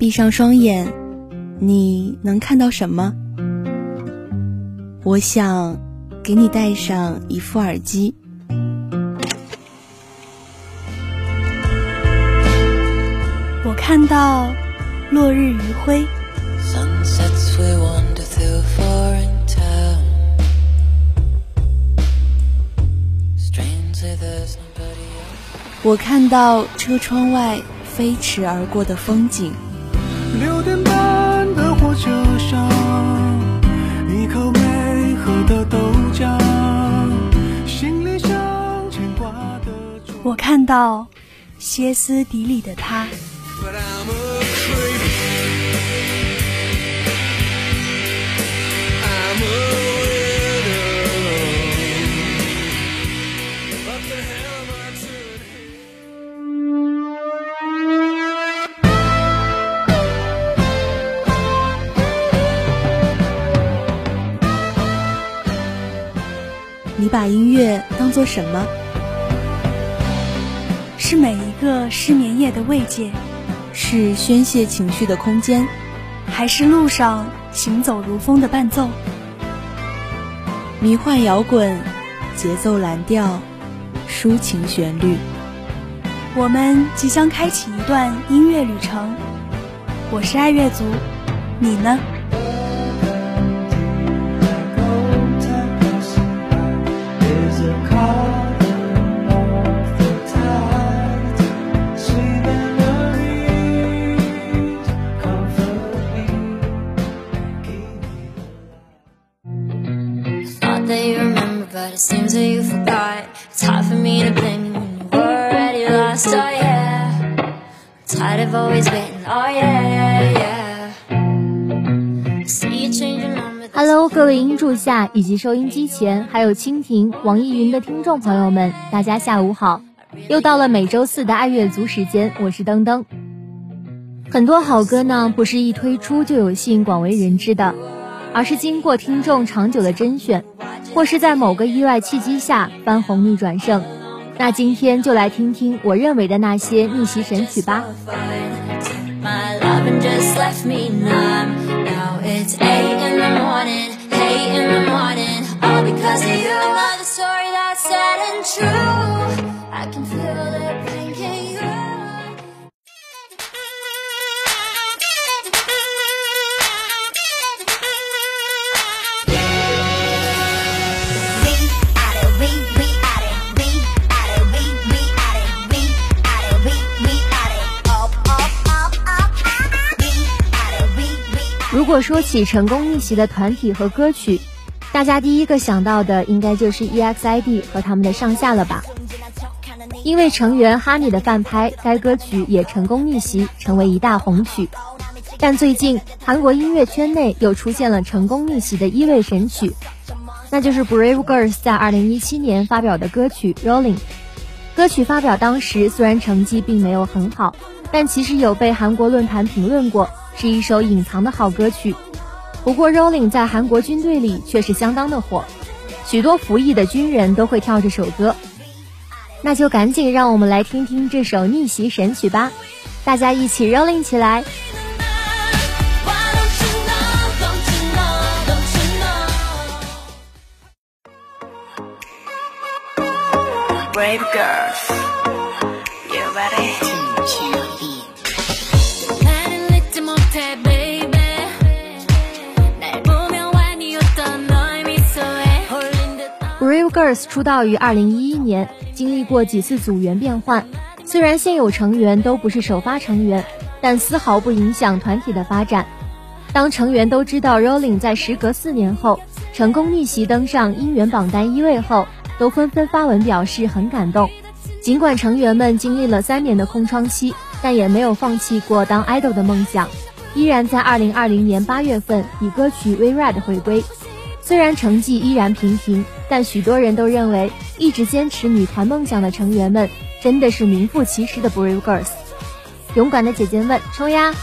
闭上双眼，你能看到什么？我想给你戴上一副耳机。我看到落日余晖。我看到车窗外飞驰而过的风景。六点半的火车上，一口没喝的豆浆，行李箱牵挂的。我看到歇斯底里的他。你把音乐当做什么？是每一个失眠夜的慰藉，是宣泄情绪的空间，还是路上行走如风的伴奏？迷幻摇滚，节奏蓝调，抒情旋律。我们即将开启一段音乐旅程。我是爱乐族，你呢？Hello，各位音柱下以及收音机前，还有蜻蜓、网易云的听众朋友们，大家下午好！又到了每周四的爱乐族时间，我是登登。很多好歌呢，不是一推出就有幸广为人知的，而是经过听众长久的甄选，或是在某个意外契机下翻红逆转胜。那今天就来听听我认为的那些逆袭神曲吧。如果说起成功逆袭的团体和歌曲，大家第一个想到的应该就是 EXID 和他们的上下了吧？因为成员哈尼的饭拍，该歌曲也成功逆袭，成为一大红曲。但最近韩国音乐圈内又出现了成功逆袭的一位神曲，那就是 Brave Girls 在2017年发表的歌曲 Rolling。歌曲发表当时虽然成绩并没有很好，但其实有被韩国论坛评论过。是一首隐藏的好歌曲，不过 Rolling 在韩国军队里却是相当的火，许多服役的军人都会跳这首歌，那就赶紧让我们来听听这首逆袭神曲吧，大家一起 Rolling 起来。Brave girls, Girls 出道于二零一一年，经历过几次组员变换。虽然现有成员都不是首发成员，但丝毫不影响团体的发展。当成员都知道 Rolling 在时隔四年后成功逆袭登上音源榜单一位后，都纷纷发文表示很感动。尽管成员们经历了三年的空窗期，但也没有放弃过当 idol 的梦想，依然在二零二零年八月份以歌曲《We Red》回归。虽然成绩依然平平，但许多人都认为，一直坚持女团梦想的成员们，真的是名副其实的 Brave Girls，勇敢的姐姐们，冲呀！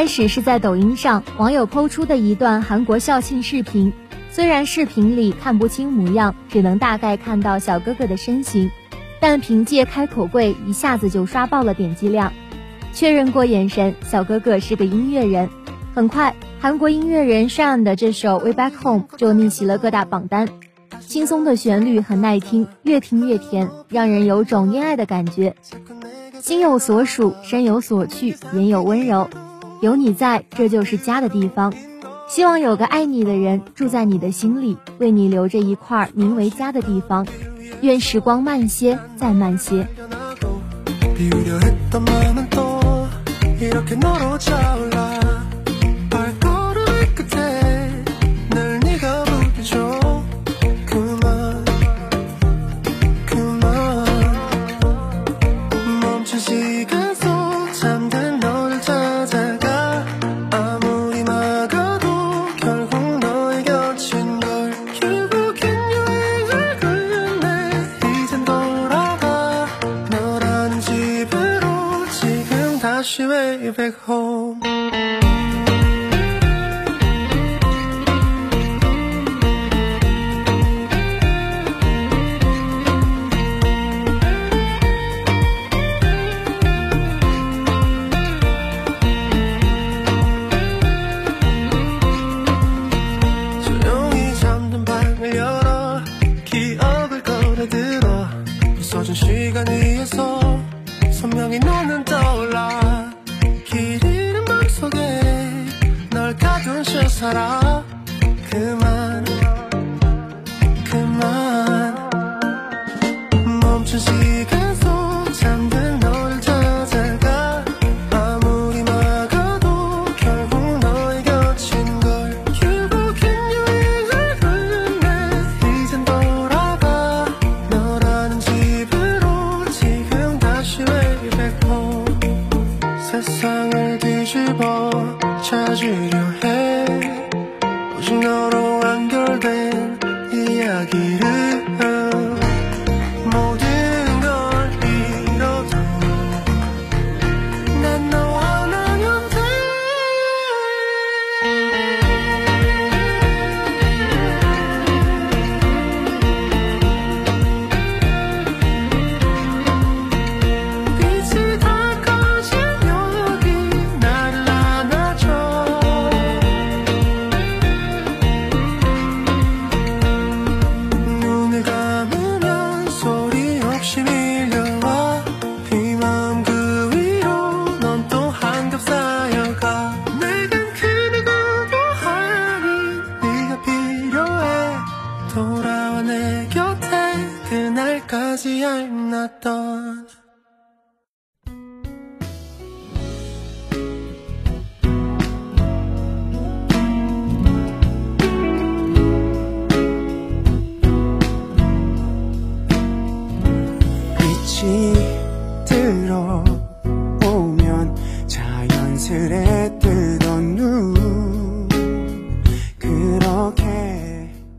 开始是在抖音上网友抛出的一段韩国校庆视频。虽然视频里看不清模样，只能大概看到小哥哥的身形，但凭借开口跪一下子就刷爆了点击量。确认过眼神，小哥哥是个音乐人。很快，韩国音乐人 Shawn 的这首《Way Back Home》就逆袭了各大榜单。轻松的旋律很耐听，越听越甜，让人有种恋爱的感觉。心有所属，身有所去，人有温柔。有你在这就是家的地方。希望有个爱你的人住在你的心里为你留着一块名为家的地方。愿时光慢些再慢些。she may back home 사랑 No. know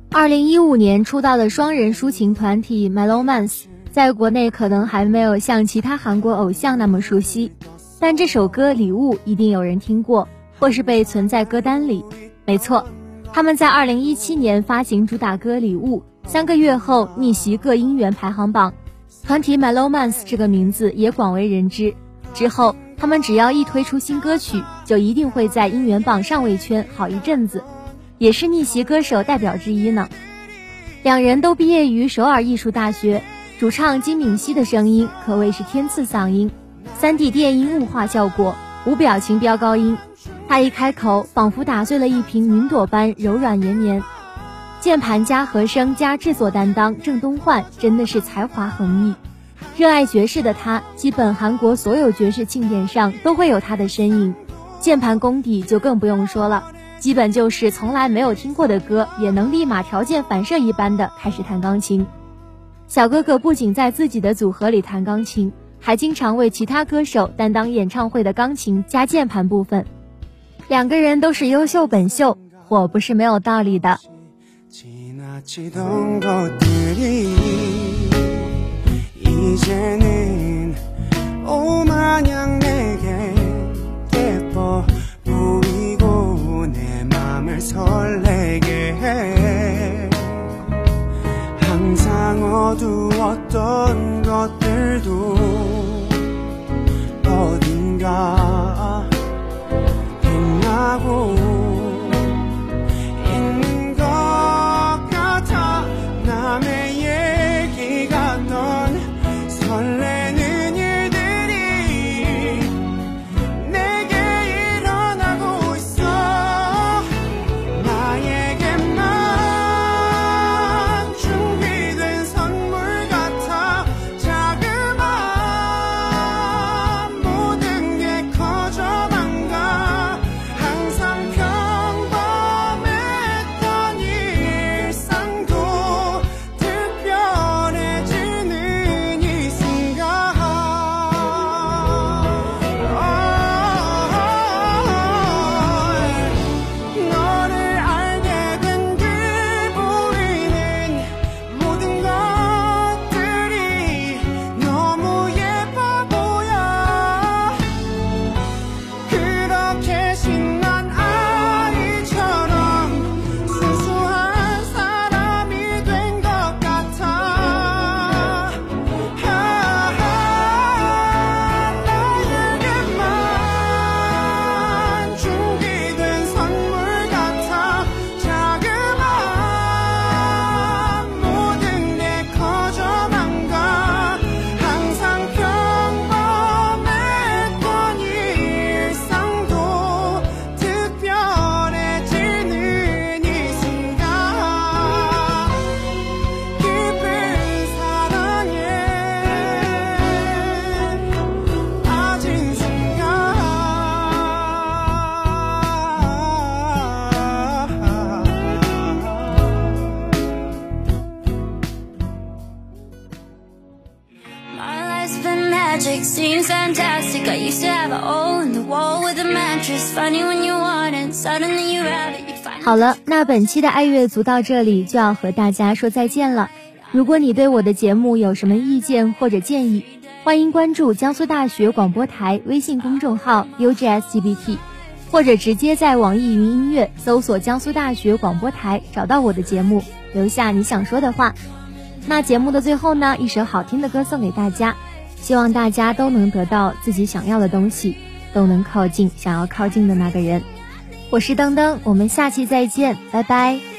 二零一五年出道的双人抒情团体 melomance 在国内可能还没有像其他韩国偶像那么熟悉但这首歌礼物一定有人听过或是被存在歌单里。没错他们在二零一七年发行主打歌礼物三个月后逆袭各音源排行榜。团体 Melomance 这个名字也广为人知。之后，他们只要一推出新歌曲，就一定会在音源榜上位圈好一阵子。也是逆袭歌手代表之一呢。两人都毕业于首尔艺术大学，主唱金敏熙的声音可谓是天赐嗓音，3D 电音雾化效果，无表情飙高音。他一开口，仿佛打碎了一瓶云朵般柔软绵绵。键盘加和声加制作担当郑东焕真的是才华横溢。热爱爵士的他，基本韩国所有爵士庆典上都会有他的身影。键盘功底就更不用说了。基本就是从来没有听过的歌，也能立马条件反射一般的开始弹钢琴。小哥哥不仅在自己的组合里弹钢琴，还经常为其他歌手担当演唱会的钢琴加键盘部分。两个人都是优秀本秀，火不是没有道理的。 지나치던 것들이 이제는 오마냥 好了，那本期的爱乐族到这里就要和大家说再见了。如果你对我的节目有什么意见或者建议，欢迎关注江苏大学广播台微信公众号 UGSGBT，或者直接在网易云音乐搜索江苏大学广播台找到我的节目，留下你想说的话。那节目的最后呢，一首好听的歌送给大家，希望大家都能得到自己想要的东西，都能靠近想要靠近的那个人。我是噔噔，我们下期再见，拜拜。